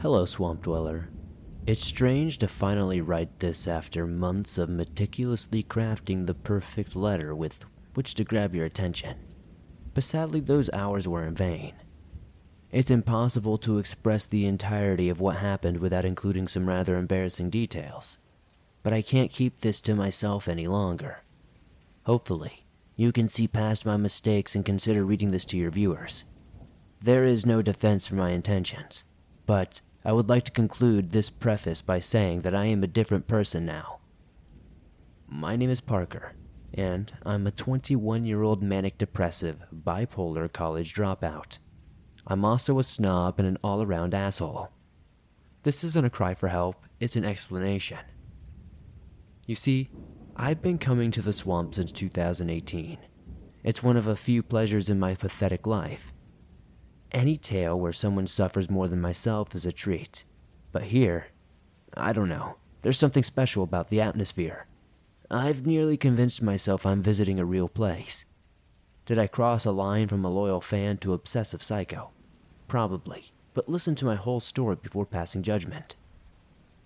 Hello, Swamp Dweller. It's strange to finally write this after months of meticulously crafting the perfect letter with which to grab your attention. But sadly, those hours were in vain. It's impossible to express the entirety of what happened without including some rather embarrassing details. But I can't keep this to myself any longer. Hopefully, you can see past my mistakes and consider reading this to your viewers. There is no defense for my intentions, but I would like to conclude this preface by saying that I am a different person now. My name is Parker, and I'm a 21 year old manic depressive, bipolar college dropout. I'm also a snob and an all around asshole. This isn't a cry for help, it's an explanation. You see, I've been coming to the swamp since 2018. It's one of a few pleasures in my pathetic life. Any tale where someone suffers more than myself is a treat. But here, I don't know. There's something special about the atmosphere. I've nearly convinced myself I'm visiting a real place. Did I cross a line from a loyal fan to obsessive psycho? Probably, but listen to my whole story before passing judgment.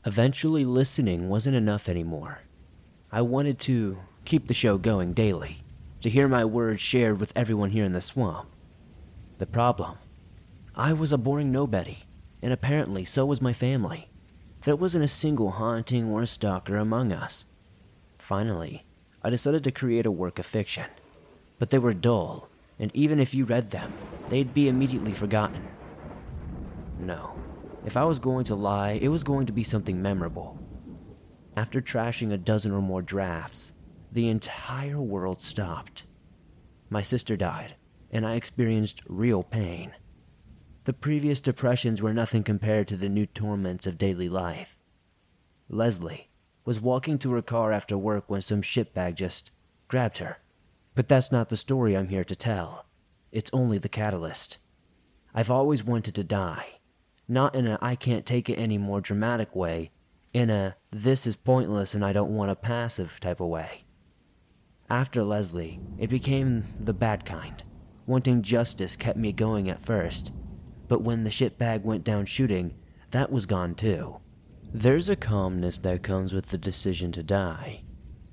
Eventually, listening wasn't enough anymore. I wanted to keep the show going daily, to hear my words shared with everyone here in the swamp. The problem I was a boring nobody, and apparently so was my family. There wasn't a single haunting or a stalker among us. Finally, I decided to create a work of fiction. But they were dull, and even if you read them, they'd be immediately forgotten. No, if I was going to lie, it was going to be something memorable. After trashing a dozen or more drafts, the entire world stopped. My sister died, and I experienced real pain. The previous depressions were nothing compared to the new torments of daily life. Leslie was walking to her car after work when some shitbag just grabbed her. But that's not the story I'm here to tell. It's only the catalyst. I've always wanted to die. Not in a I can't take it anymore dramatic way, in a this is pointless and I don't want a passive type of way. After Leslie, it became the bad kind. Wanting justice kept me going at first, but when the shitbag went down shooting, that was gone too. There's a calmness that comes with the decision to die.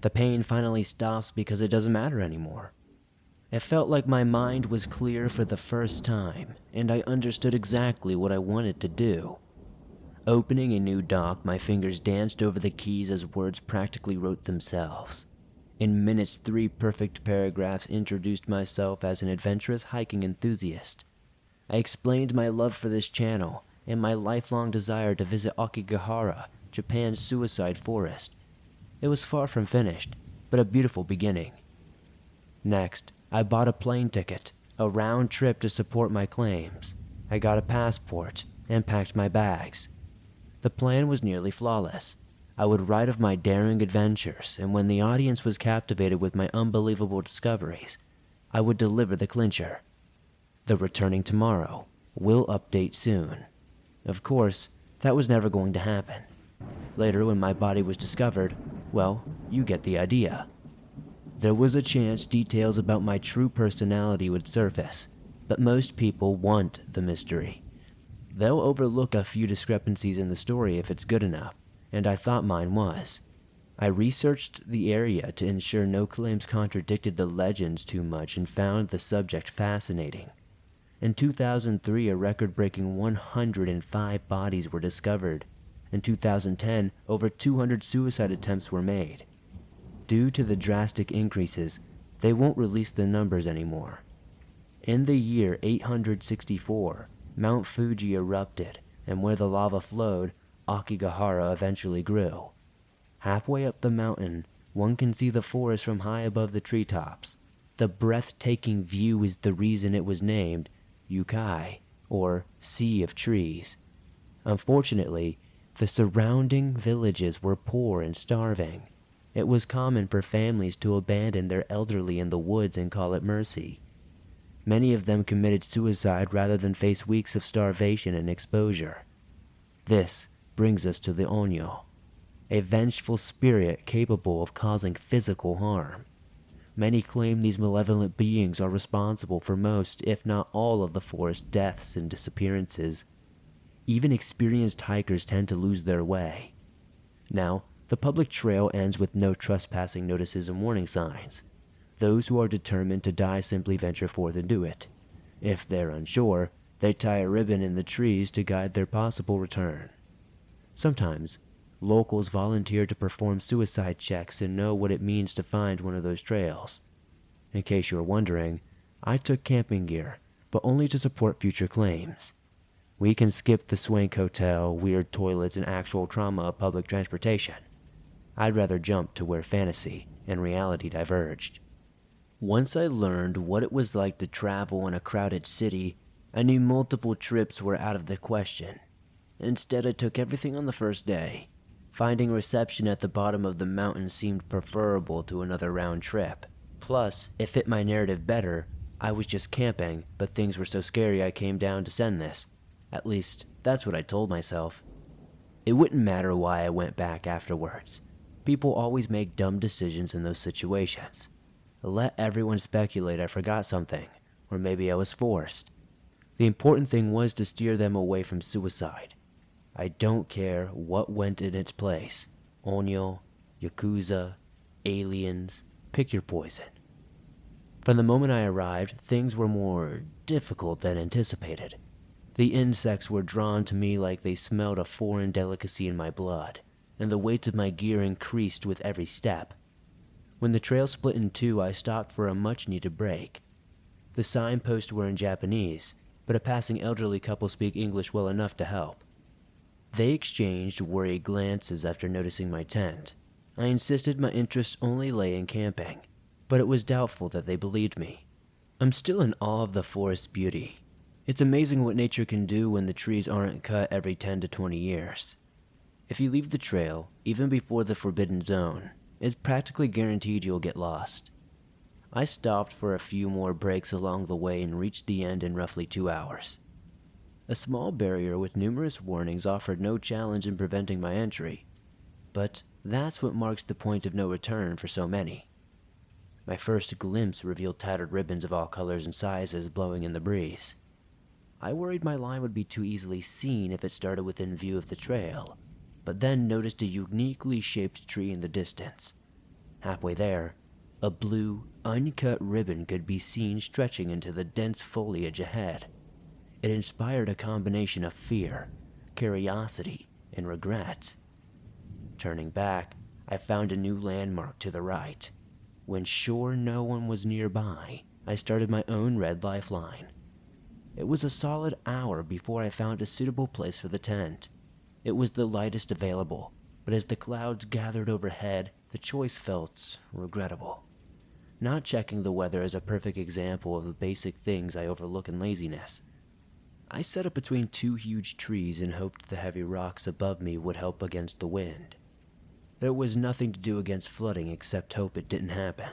The pain finally stops because it doesn't matter anymore. It felt like my mind was clear for the first time, and I understood exactly what I wanted to do. Opening a new doc, my fingers danced over the keys as words practically wrote themselves. In minutes, three perfect paragraphs introduced myself as an adventurous hiking enthusiast, I explained my love for this channel and my lifelong desire to visit Aokigahara, Japan's suicide forest. It was far from finished, but a beautiful beginning. Next, I bought a plane ticket, a round trip to support my claims. I got a passport and packed my bags. The plan was nearly flawless. I would write of my daring adventures, and when the audience was captivated with my unbelievable discoveries, I would deliver the clincher. The returning tomorrow will update soon. Of course, that was never going to happen. Later, when my body was discovered, well, you get the idea. There was a chance details about my true personality would surface, but most people want the mystery. They'll overlook a few discrepancies in the story if it's good enough, and I thought mine was. I researched the area to ensure no claims contradicted the legends too much and found the subject fascinating. In 2003, a record breaking 105 bodies were discovered. In 2010, over 200 suicide attempts were made. Due to the drastic increases, they won't release the numbers anymore. In the year 864, Mount Fuji erupted, and where the lava flowed, Aokigahara eventually grew. Halfway up the mountain, one can see the forest from high above the treetops. the breathtaking view is the reason it was named Yukai, or Sea of Trees. Unfortunately, the surrounding villages were poor and starving. It was common for families to abandon their elderly in the woods and call it mercy. Many of them committed suicide rather than face weeks of starvation and exposure. This brings us to the Onyo, a vengeful spirit capable of causing physical harm. Many claim these malevolent beings are responsible for most, if not all, of the forest deaths and disappearances. Even experienced hikers tend to lose their way. Now, the public trail ends with no trespassing notices and warning signs. Those who are determined to die simply venture forth and do it. If they're unsure, they tie a ribbon in the trees to guide their possible return. Sometimes, locals volunteer to perform suicide checks and know what it means to find one of those trails. In case you're wondering, I took camping gear, but only to support future claims. We can skip the swank hotel, weird toilets, and actual trauma of public transportation. I'd rather jump to where fantasy and reality diverged. Once I learned what it was like to travel in a crowded city, I knew multiple trips were out of the question. Instead, I took everything on the first day. Finding reception at the bottom of the mountain seemed preferable to another round trip. Plus, it fit my narrative better. I was just camping, but things were so scary I came down to send this. At least, that's what I told myself. It wouldn't matter why I went back afterwards. People always make dumb decisions in those situations. Let everyone speculate I forgot something, or maybe I was forced. The important thing was to steer them away from suicide. I don't care what went in its place Onyo, Yakuza, aliens, pick your poison. From the moment I arrived, things were more difficult than anticipated. The insects were drawn to me like they smelled a foreign delicacy in my blood and the weight of my gear increased with every step. When the trail split in two, I stopped for a much needed break. The signposts were in Japanese, but a passing elderly couple speak English well enough to help. They exchanged worried glances after noticing my tent. I insisted my interest only lay in camping, but it was doubtful that they believed me. I'm still in awe of the forest's beauty. It's amazing what nature can do when the trees aren't cut every 10 to 20 years. If you leave the trail, even before the Forbidden Zone, it's practically guaranteed you'll get lost. I stopped for a few more breaks along the way and reached the end in roughly two hours. A small barrier with numerous warnings offered no challenge in preventing my entry, but that's what marks the point of no return for so many. My first glimpse revealed tattered ribbons of all colors and sizes blowing in the breeze. I worried my line would be too easily seen if it started within view of the trail, but then noticed a uniquely shaped tree in the distance. Halfway there, a blue, uncut ribbon could be seen stretching into the dense foliage ahead. It inspired a combination of fear, curiosity, and regret. Turning back, I found a new landmark to the right. When sure no one was nearby, I started my own red lifeline. It was a solid hour before I found a suitable place for the tent. It was the lightest available, but as the clouds gathered overhead, the choice felt regrettable. Not checking the weather is a perfect example of the basic things I overlook in laziness. I set up between two huge trees and hoped the heavy rocks above me would help against the wind. There was nothing to do against flooding except hope it didn't happen.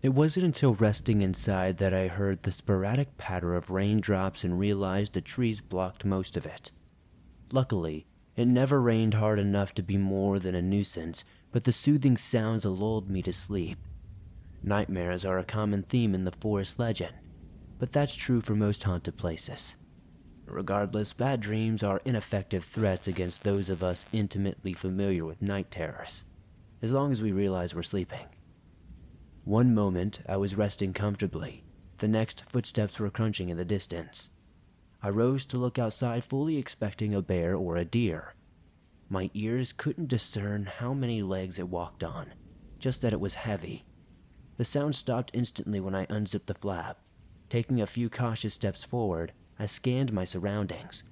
It wasn't until resting inside that I heard the sporadic patter of raindrops and realized the trees blocked most of it. Luckily, it never rained hard enough to be more than a nuisance, but the soothing sounds lulled me to sleep. Nightmares are a common theme in the forest legend, but that's true for most haunted places. Regardless, bad dreams are ineffective threats against those of us intimately familiar with night terrors, as long as we realize we're sleeping. One moment I was resting comfortably, the next footsteps were crunching in the distance. I rose to look outside, fully expecting a bear or a deer. My ears couldn't discern how many legs it walked on, just that it was heavy. The sound stopped instantly when I unzipped the flap. Taking a few cautious steps forward, I scanned my surroundings.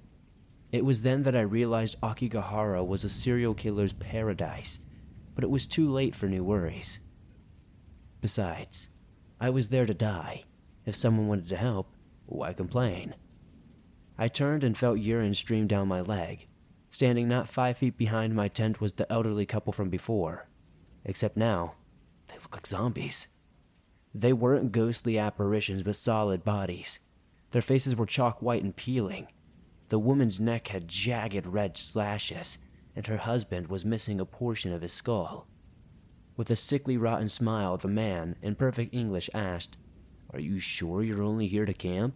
It was then that I realized Aokigahara was a serial killer's paradise, but it was too late for new worries. Besides, I was there to die. If someone wanted to help, why complain? I turned and felt urine stream down my leg. Standing not five feet behind my tent was the elderly couple from before. Except now, they look like zombies. They weren't ghostly apparitions, but solid bodies. Their faces were chalk white and peeling. The woman's neck had jagged red slashes, and her husband was missing a portion of his skull. With a sickly, rotten smile, the man, in perfect English, asked, Are you sure you're only here to camp?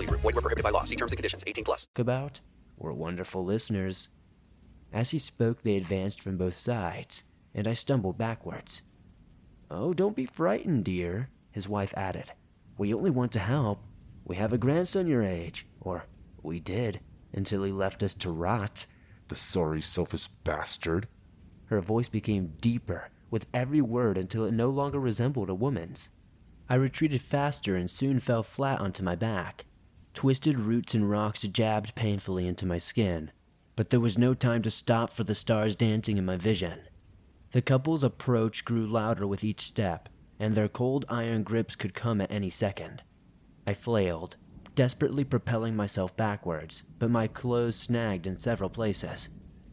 VGW Group. Void were prohibited by law. See terms and conditions. 18 plus. About were wonderful listeners. As he spoke, they advanced from both sides, and I stumbled backwards. Oh, don't be frightened, dear, his wife added. We only want to help. We have a grandson your age, or we did, until he left us to rot. The sorry, selfish bastard. Her voice became deeper with every word until it no longer resembled a woman's. I retreated faster and soon fell flat onto my back. Twisted roots and rocks jabbed painfully into my skin, but there was no time to stop for the stars dancing in my vision. The couple's approach grew louder with each step, and their cold iron grips could come at any second. I flailed, desperately propelling myself backwards, but my clothes snagged in several places.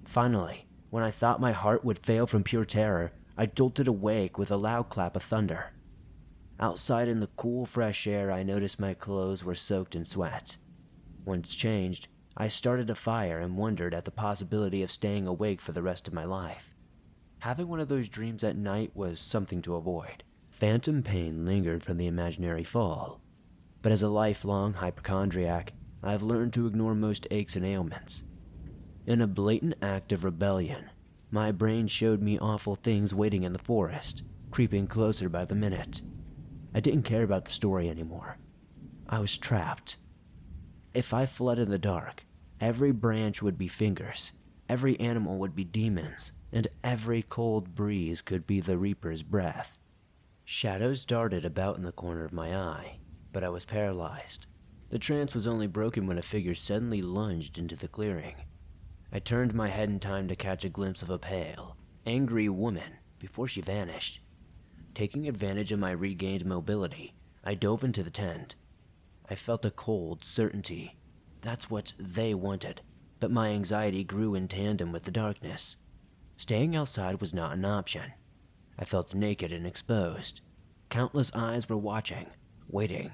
Finally, when I thought my heart would fail from pure terror, I jolted awake with a loud clap of thunder. Outside in the cool, fresh air, I noticed my clothes were soaked in sweat. Once changed, I started a fire and wondered at the possibility of staying awake for the rest of my life. Having one of those dreams at night was something to avoid. Phantom pain lingered from the imaginary fall. But as a lifelong hypochondriac, I've learned to ignore most aches and ailments. In a blatant act of rebellion, my brain showed me awful things waiting in the forest, creeping closer by the minute. I didn't care about the story anymore. I was trapped. If I fled in the dark, every branch would be fingers, every animal would be demons, and every cold breeze could be the Reaper's breath. Shadows darted about in the corner of my eye, but I was paralyzed. The trance was only broken when a figure suddenly lunged into the clearing. I turned my head in time to catch a glimpse of a pale, angry woman before she vanished. Taking advantage of my regained mobility, I dove into the tent. I felt a cold certainty. That's what they wanted, but my anxiety grew in tandem with the darkness. Staying outside was not an option. I felt naked and exposed. Countless eyes were watching, waiting.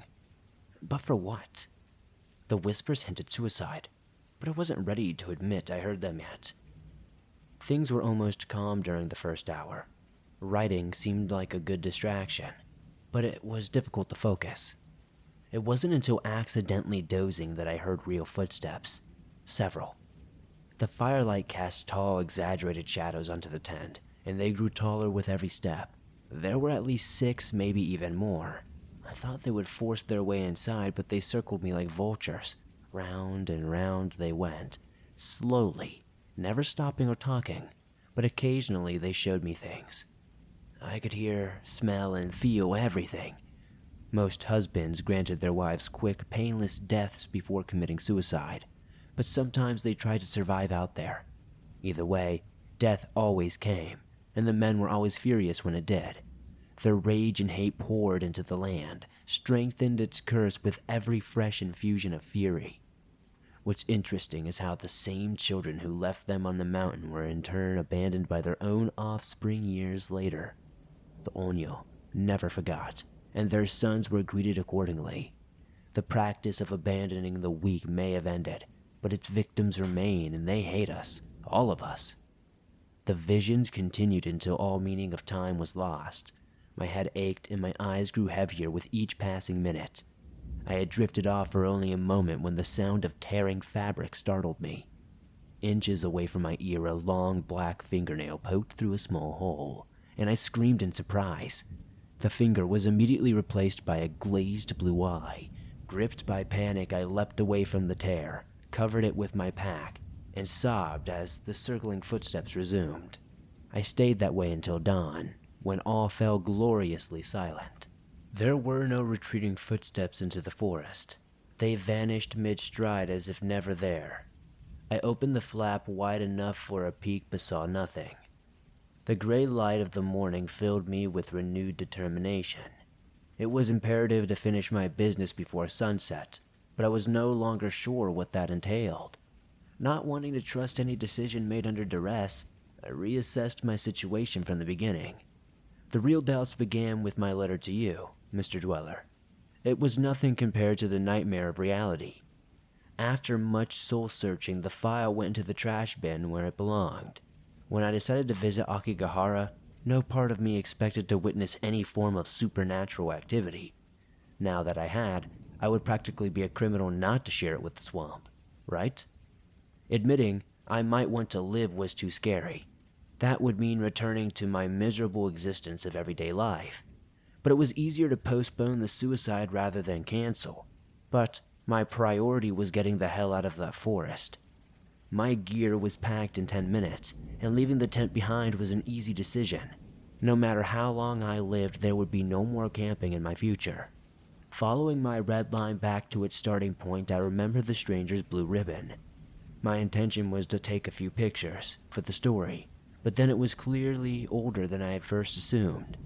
But for what? The whispers hinted suicide, but I wasn't ready to admit I heard them yet. Things were almost calm during the first hour. Writing seemed like a good distraction, but it was difficult to focus. It wasn't until accidentally dozing that I heard real footsteps. Several. The firelight cast tall, exaggerated shadows onto the tent, and they grew taller with every step. There were at least six, maybe even more. I thought they would force their way inside, but they circled me like vultures. Round and round they went, slowly, never stopping or talking, but occasionally they showed me things. I could hear, smell, and feel everything. Most husbands granted their wives quick, painless deaths before committing suicide, but sometimes they tried to survive out there. Either way, death always came, and the men were always furious when it did. Their rage and hate poured into the land, strengthened its curse with every fresh infusion of fury. What's interesting is how the same children who left them on the mountain were in turn abandoned by their own offspring years later. The Onyo never forgot, and their sons were greeted accordingly. The practice of abandoning the weak may have ended, but its victims remain and they hate us, all of us. The visions continued until all meaning of time was lost. My head ached and my eyes grew heavier with each passing minute. I had drifted off for only a moment when the sound of tearing fabric startled me. Inches away from my ear, a long black fingernail poked through a small hole, and I screamed in surprise. The finger was immediately replaced by a glazed blue eye. Gripped by panic, I leapt away from the tear, covered it with my pack, and sobbed as the circling footsteps resumed. I stayed that way until dawn, when all fell gloriously silent. There were no retreating footsteps into the forest. They vanished mid stride as if never there. I opened the flap wide enough for a peek but saw nothing. The gray light of the morning filled me with renewed determination. It was imperative to finish my business before sunset, but I was no longer sure what that entailed. Not wanting to trust any decision made under duress, I reassessed my situation from the beginning. The real doubts began with my letter to you, Mr. Dweller. It was nothing compared to the nightmare of reality. After much soul searching, the file went into the trash bin where it belonged. When I decided to visit Aokigahara, no part of me expected to witness any form of supernatural activity. Now that I had, I would practically be a criminal not to share it with the swamp, right? Admitting I might want to live was too scary. That would mean returning to my miserable existence of everyday life. But it was easier to postpone the suicide rather than cancel. But my priority was getting the hell out of that forest. My gear was packed in 10 minutes, and leaving the tent behind was an easy decision. No matter how long I lived, there would be no more camping in my future. Following my red line back to its starting point, I remembered the stranger's blue ribbon. My intention was to take a few pictures for the story, but then it was clearly older than I had first assumed.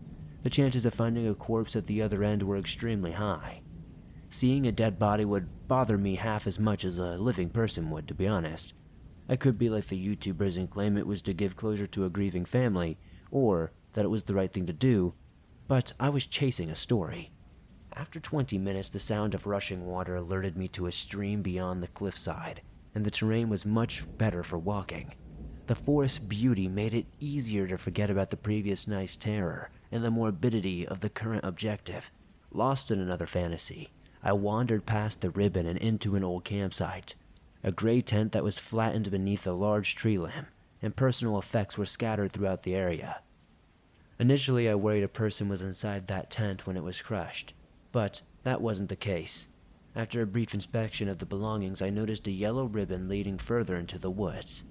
The chances of finding a corpse at the other end were extremely high. Seeing a dead body would bother me half as much as a living person would, to be honest. I could be like the YouTubers and claim it was to give closure to a grieving family, or that it was the right thing to do, but I was chasing a story. After 20 minutes, the sound of rushing water alerted me to a stream beyond the cliffside, and the terrain was much better for walking. The forest's beauty made it easier to forget about the previous night's terror and the morbidity of the current objective. Lost in another fantasy, I wandered past the ribbon and into an old campsite. A gray tent that was flattened beneath a large tree limb, and personal effects were scattered throughout the area. Initially, I worried a person was inside that tent when it was crushed, but that wasn't the case. After a brief inspection of the belongings, I noticed a yellow ribbon leading further into the woods.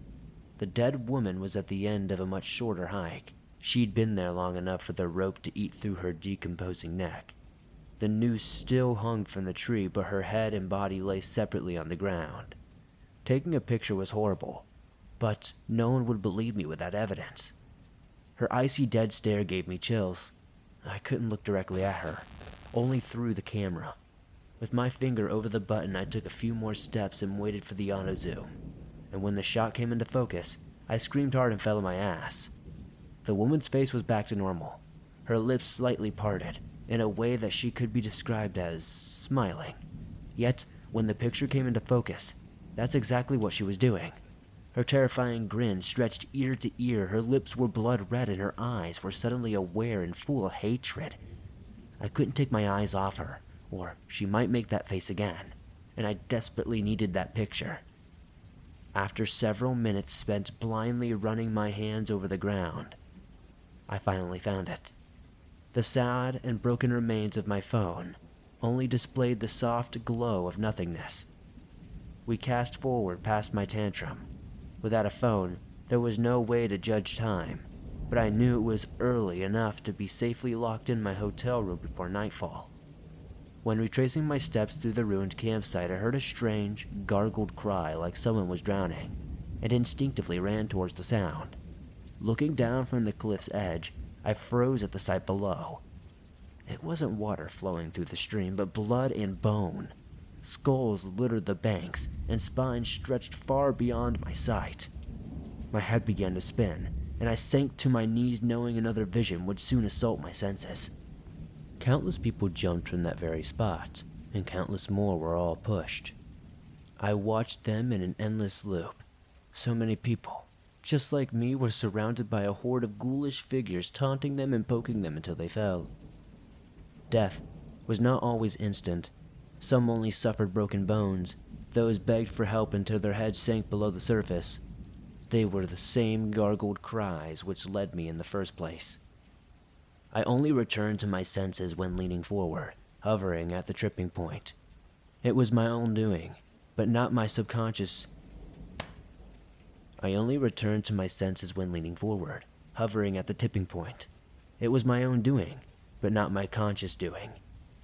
The dead woman was at the end of a much shorter hike. She'd been there long enough for the rope to eat through her decomposing neck. The noose still hung from the tree, but her head and body lay separately on the ground. Taking a picture was horrible, but no one would believe me without evidence. Her icy dead stare gave me chills. I couldn't look directly at her, only through the camera. With my finger over the button, I took a few more steps and waited for the auto zoom. And when the shot came into focus, I screamed hard and fell on my ass. The woman's face was back to normal, her lips slightly parted, in a way that she could be described as smiling. Yet, when the picture came into focus, that's exactly what she was doing. Her terrifying grin stretched ear to ear, her lips were blood red, and her eyes were suddenly aware and full of hatred. I couldn't take my eyes off her, or she might make that face again, and I desperately needed that picture. After several minutes spent blindly running my hands over the ground, I finally found it. The sad and broken remains of my phone only displayed the soft glow of nothingness. We cast forward past my tantrum. Without a phone, there was no way to judge time, but I knew it was early enough to be safely locked in my hotel room before nightfall. When retracing my steps through the ruined campsite, I heard a strange, gargled cry like someone was drowning, and instinctively ran towards the sound. Looking down from the cliff's edge, I froze at the sight below. It wasn't water flowing through the stream, but blood and bone. Skulls littered the banks, and spines stretched far beyond my sight. My head began to spin, and I sank to my knees knowing another vision would soon assault my senses. Countless people jumped from that very spot, and countless more were all pushed. I watched them in an endless loop. So many people, just like me, were surrounded by a horde of ghoulish figures taunting them and poking them until they fell. Death was not always instant. Some only suffered broken bones, those begged for help until their heads sank below the surface. They were the same gargled cries which led me in the first place. I only returned to my senses when leaning forward, hovering at the tripping point. It was my own doing, but not my subconscious. I only returned to my senses when leaning forward, hovering at the tipping point. It was my own doing, but not my conscious doing.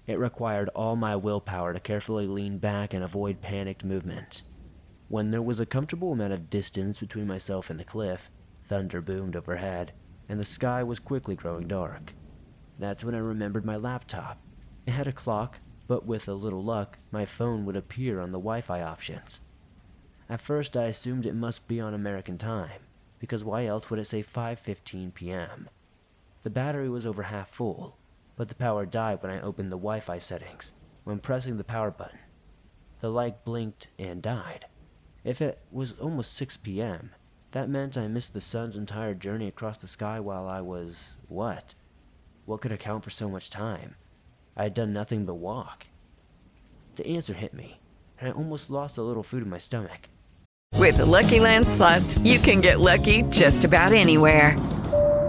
It required all my willpower to carefully lean back and avoid panicked movement. When there was a comfortable amount of distance between myself and the cliff, thunder boomed overhead, and the sky was quickly growing dark. That's when I remembered my laptop. It had a clock, but with a little luck, my phone would appear on the Wi Fi options. At first, I assumed it must be on American time, because why else would it say 5:15 p.m.? The battery was over half full, but the power died when I opened the Wi Fi settings, when pressing the power button. The light blinked and died. If it was almost 6 p.m., that meant I missed the sun's entire journey across the sky while I was. what? What could account for so much time? I had done nothing but walk. The answer hit me, and I almost lost a little food in my stomach. With the Lucky Land slots, you can get lucky just about anywhere.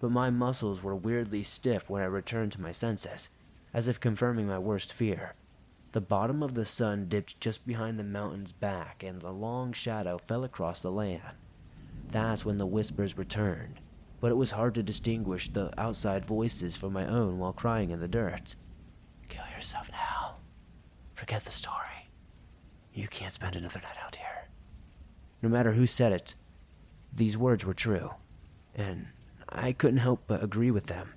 but my muscles were weirdly stiff when I returned to my senses, as if confirming my worst fear. The bottom of the sun dipped just behind the mountain's back, and a long shadow fell across the land. That's when the whispers returned, but it was hard to distinguish the outside voices from my own while crying in the dirt. Kill yourself now. Forget the story. You can't spend another night out here. No matter who said it, these words were true, and I couldn't help but agree with them.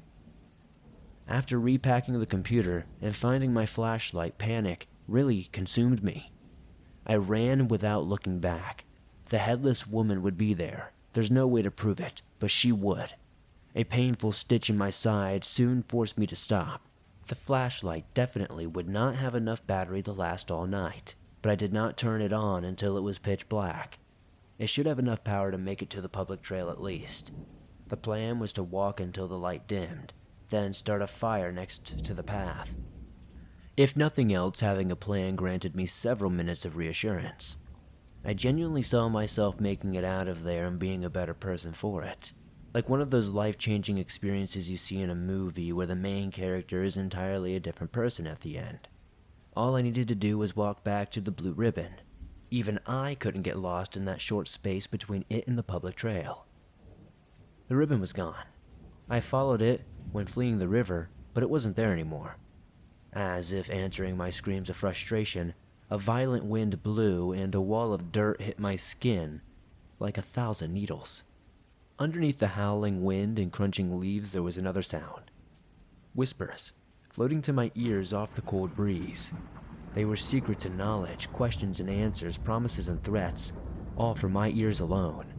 After repacking the computer and finding my flashlight, panic really consumed me. I ran without looking back. The headless woman would be there. There's no way to prove it, but she would. A painful stitch in my side soon forced me to stop. The flashlight definitely would not have enough battery to last all night, but I did not turn it on until it was pitch black. It should have enough power to make it to the public trail at least. The plan was to walk until the light dimmed, then start a fire next to the path. If nothing else, having a plan granted me several minutes of reassurance. I genuinely saw myself making it out of there and being a better person for it. Like one of those life changing experiences you see in a movie where the main character is entirely a different person at the end. All I needed to do was walk back to the blue ribbon. Even I couldn't get lost in that short space between it and the public trail. The ribbon was gone. I followed it when fleeing the river, but it wasn't there anymore. As if answering my screams of frustration, a violent wind blew and a wall of dirt hit my skin like a thousand needles. Underneath the howling wind and crunching leaves, there was another sound whispers, floating to my ears off the cold breeze. They were secrets and knowledge, questions and answers, promises and threats, all for my ears alone.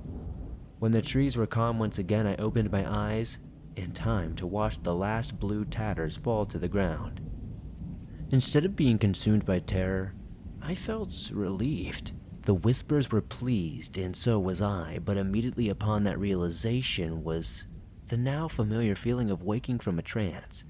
When the trees were calm once again, I opened my eyes in time to watch the last blue tatters fall to the ground. Instead of being consumed by terror, I felt relieved. The whispers were pleased, and so was I, but immediately upon that realization was the now familiar feeling of waking from a trance.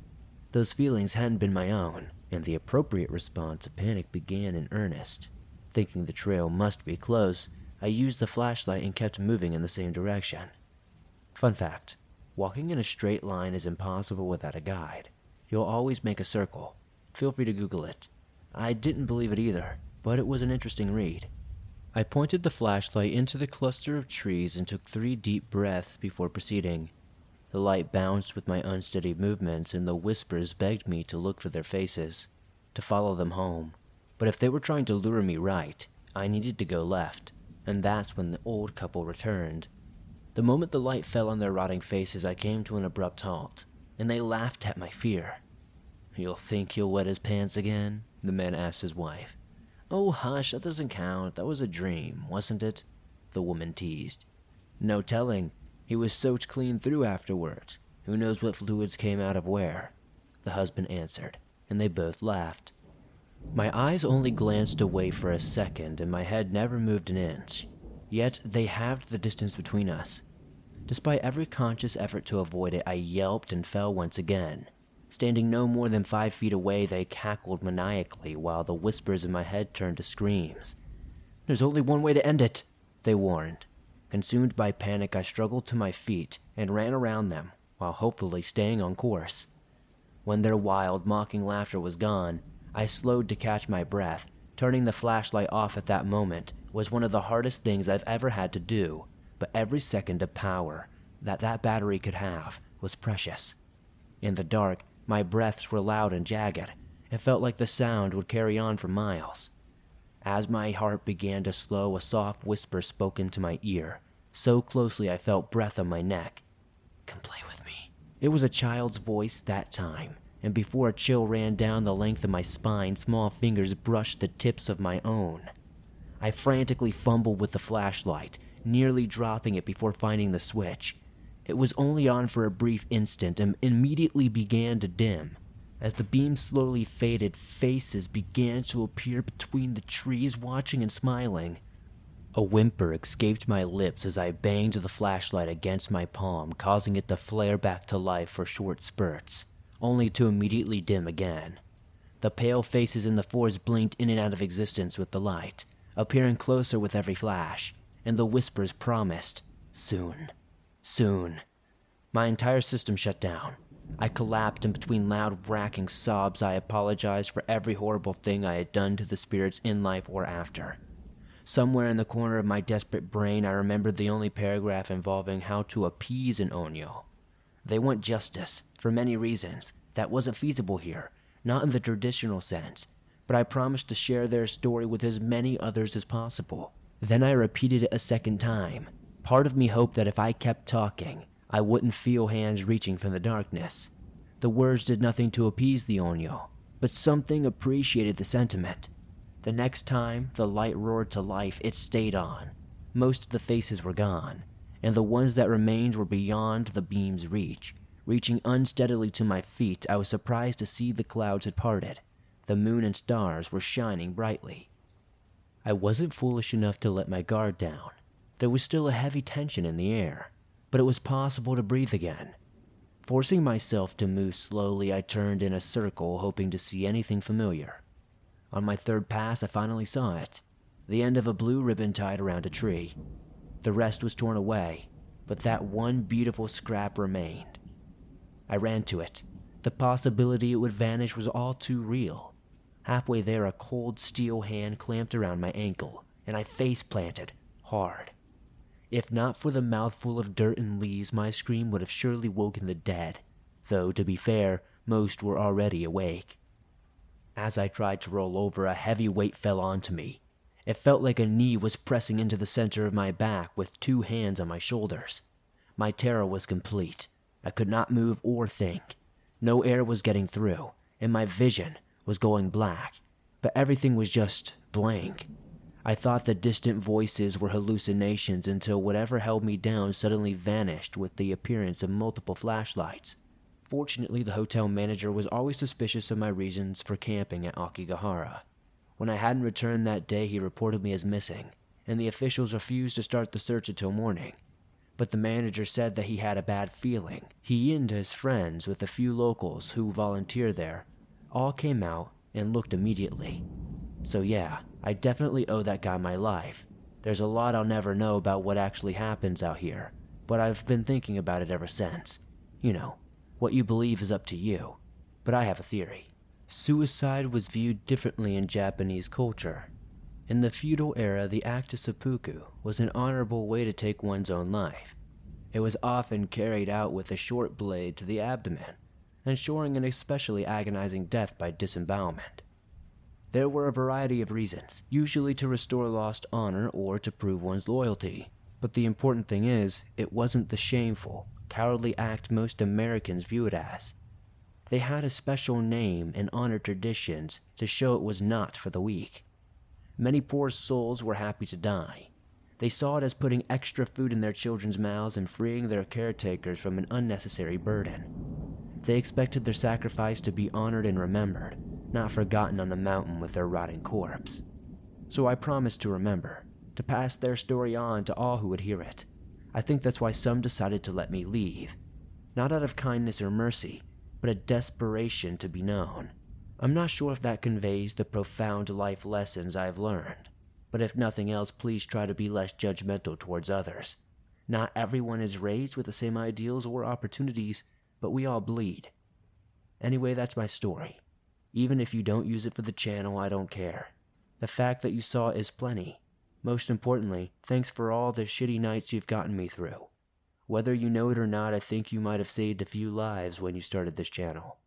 Those feelings hadn't been my own, and the appropriate response of panic began in earnest. Thinking the trail must be close, I used the flashlight and kept moving in the same direction. Fun fact walking in a straight line is impossible without a guide. You'll always make a circle. Feel free to Google it. I didn't believe it either, but it was an interesting read. I pointed the flashlight into the cluster of trees and took three deep breaths before proceeding. The light bounced with my unsteady movements, and the whispers begged me to look for their faces, to follow them home. But if they were trying to lure me right, I needed to go left, and that's when the old couple returned. The moment the light fell on their rotting faces, I came to an abrupt halt, and they laughed at my fear. You'll think you'll wet his pants again? The man asked his wife. Oh, hush, that doesn't count. That was a dream, wasn't it? The woman teased. No telling. He was soaked clean through afterwards. Who knows what fluids came out of where? the husband answered, and they both laughed. My eyes only glanced away for a second, and my head never moved an inch. Yet they halved the distance between us. Despite every conscious effort to avoid it, I yelped and fell once again. Standing no more than five feet away, they cackled maniacally while the whispers in my head turned to screams. There's only one way to end it, they warned. Consumed by panic, I struggled to my feet and ran around them while hopefully staying on course. When their wild, mocking laughter was gone, I slowed to catch my breath. Turning the flashlight off at that moment was one of the hardest things I've ever had to do, but every second of power that that battery could have was precious. In the dark, my breaths were loud and jagged. It felt like the sound would carry on for miles. As my heart began to slow, a soft whisper spoke into my ear, so closely I felt breath on my neck. Come play with me. It was a child's voice that time, and before a chill ran down the length of my spine, small fingers brushed the tips of my own. I frantically fumbled with the flashlight, nearly dropping it before finding the switch. It was only on for a brief instant and immediately began to dim. As the beam slowly faded, faces began to appear between the trees, watching and smiling. A whimper escaped my lips as I banged the flashlight against my palm, causing it to flare back to life for short spurts, only to immediately dim again. The pale faces in the forest blinked in and out of existence with the light, appearing closer with every flash, and the whispers promised soon, soon. My entire system shut down. I collapsed, and between loud, racking sobs, I apologized for every horrible thing I had done to the spirits in life or after. Somewhere in the corner of my desperate brain, I remembered the only paragraph involving how to appease an Onyo. They want justice, for many reasons. That wasn't feasible here, not in the traditional sense, but I promised to share their story with as many others as possible. Then I repeated it a second time. Part of me hoped that if I kept talking, I wouldn't feel hands reaching from the darkness. The words did nothing to appease the Onyo, but something appreciated the sentiment. The next time the light roared to life, it stayed on. Most of the faces were gone, and the ones that remained were beyond the beam's reach. Reaching unsteadily to my feet, I was surprised to see the clouds had parted. The moon and stars were shining brightly. I wasn't foolish enough to let my guard down. There was still a heavy tension in the air but it was possible to breathe again. Forcing myself to move slowly, I turned in a circle, hoping to see anything familiar. On my third pass, I finally saw it the end of a blue ribbon tied around a tree. The rest was torn away, but that one beautiful scrap remained. I ran to it. The possibility it would vanish was all too real. Halfway there, a cold steel hand clamped around my ankle, and I face planted, hard. If not for the mouthful of dirt and leaves, my scream would have surely woken the dead, though, to be fair, most were already awake. As I tried to roll over, a heavy weight fell onto me. It felt like a knee was pressing into the center of my back with two hands on my shoulders. My terror was complete. I could not move or think. No air was getting through, and my vision was going black, but everything was just blank. I thought the distant voices were hallucinations until whatever held me down suddenly vanished with the appearance of multiple flashlights. Fortunately, the hotel manager was always suspicious of my reasons for camping at Aokigahara. When I hadn't returned that day, he reported me as missing, and the officials refused to start the search until morning. But the manager said that he had a bad feeling. He and his friends, with a few locals who volunteer there, all came out and looked immediately. So, yeah, I definitely owe that guy my life. There's a lot I'll never know about what actually happens out here, but I've been thinking about it ever since. You know, what you believe is up to you, but I have a theory. Suicide was viewed differently in Japanese culture. In the feudal era, the act of seppuku was an honorable way to take one's own life. It was often carried out with a short blade to the abdomen, ensuring an especially agonizing death by disembowelment. There were a variety of reasons, usually to restore lost honor or to prove one's loyalty. But the important thing is, it wasn't the shameful, cowardly act most Americans view it as. They had a special name and honored traditions to show it was not for the weak. Many poor souls were happy to die. They saw it as putting extra food in their children's mouths and freeing their caretakers from an unnecessary burden. They expected their sacrifice to be honored and remembered, not forgotten on the mountain with their rotting corpse. So I promised to remember, to pass their story on to all who would hear it. I think that's why some decided to let me leave. Not out of kindness or mercy, but a desperation to be known. I'm not sure if that conveys the profound life lessons I've learned, but if nothing else, please try to be less judgmental towards others. Not everyone is raised with the same ideals or opportunities, but we all bleed. Anyway, that's my story. Even if you don't use it for the channel, I don't care. The fact that you saw is plenty. Most importantly, thanks for all the shitty nights you've gotten me through. Whether you know it or not, I think you might have saved a few lives when you started this channel.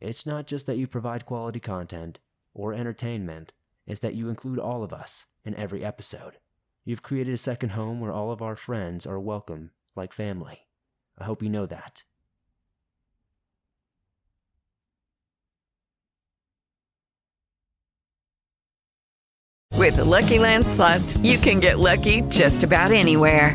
It's not just that you provide quality content or entertainment, it's that you include all of us in every episode. You've created a second home where all of our friends are welcome like family. I hope you know that. With the Lucky Land slots, you can get lucky just about anywhere.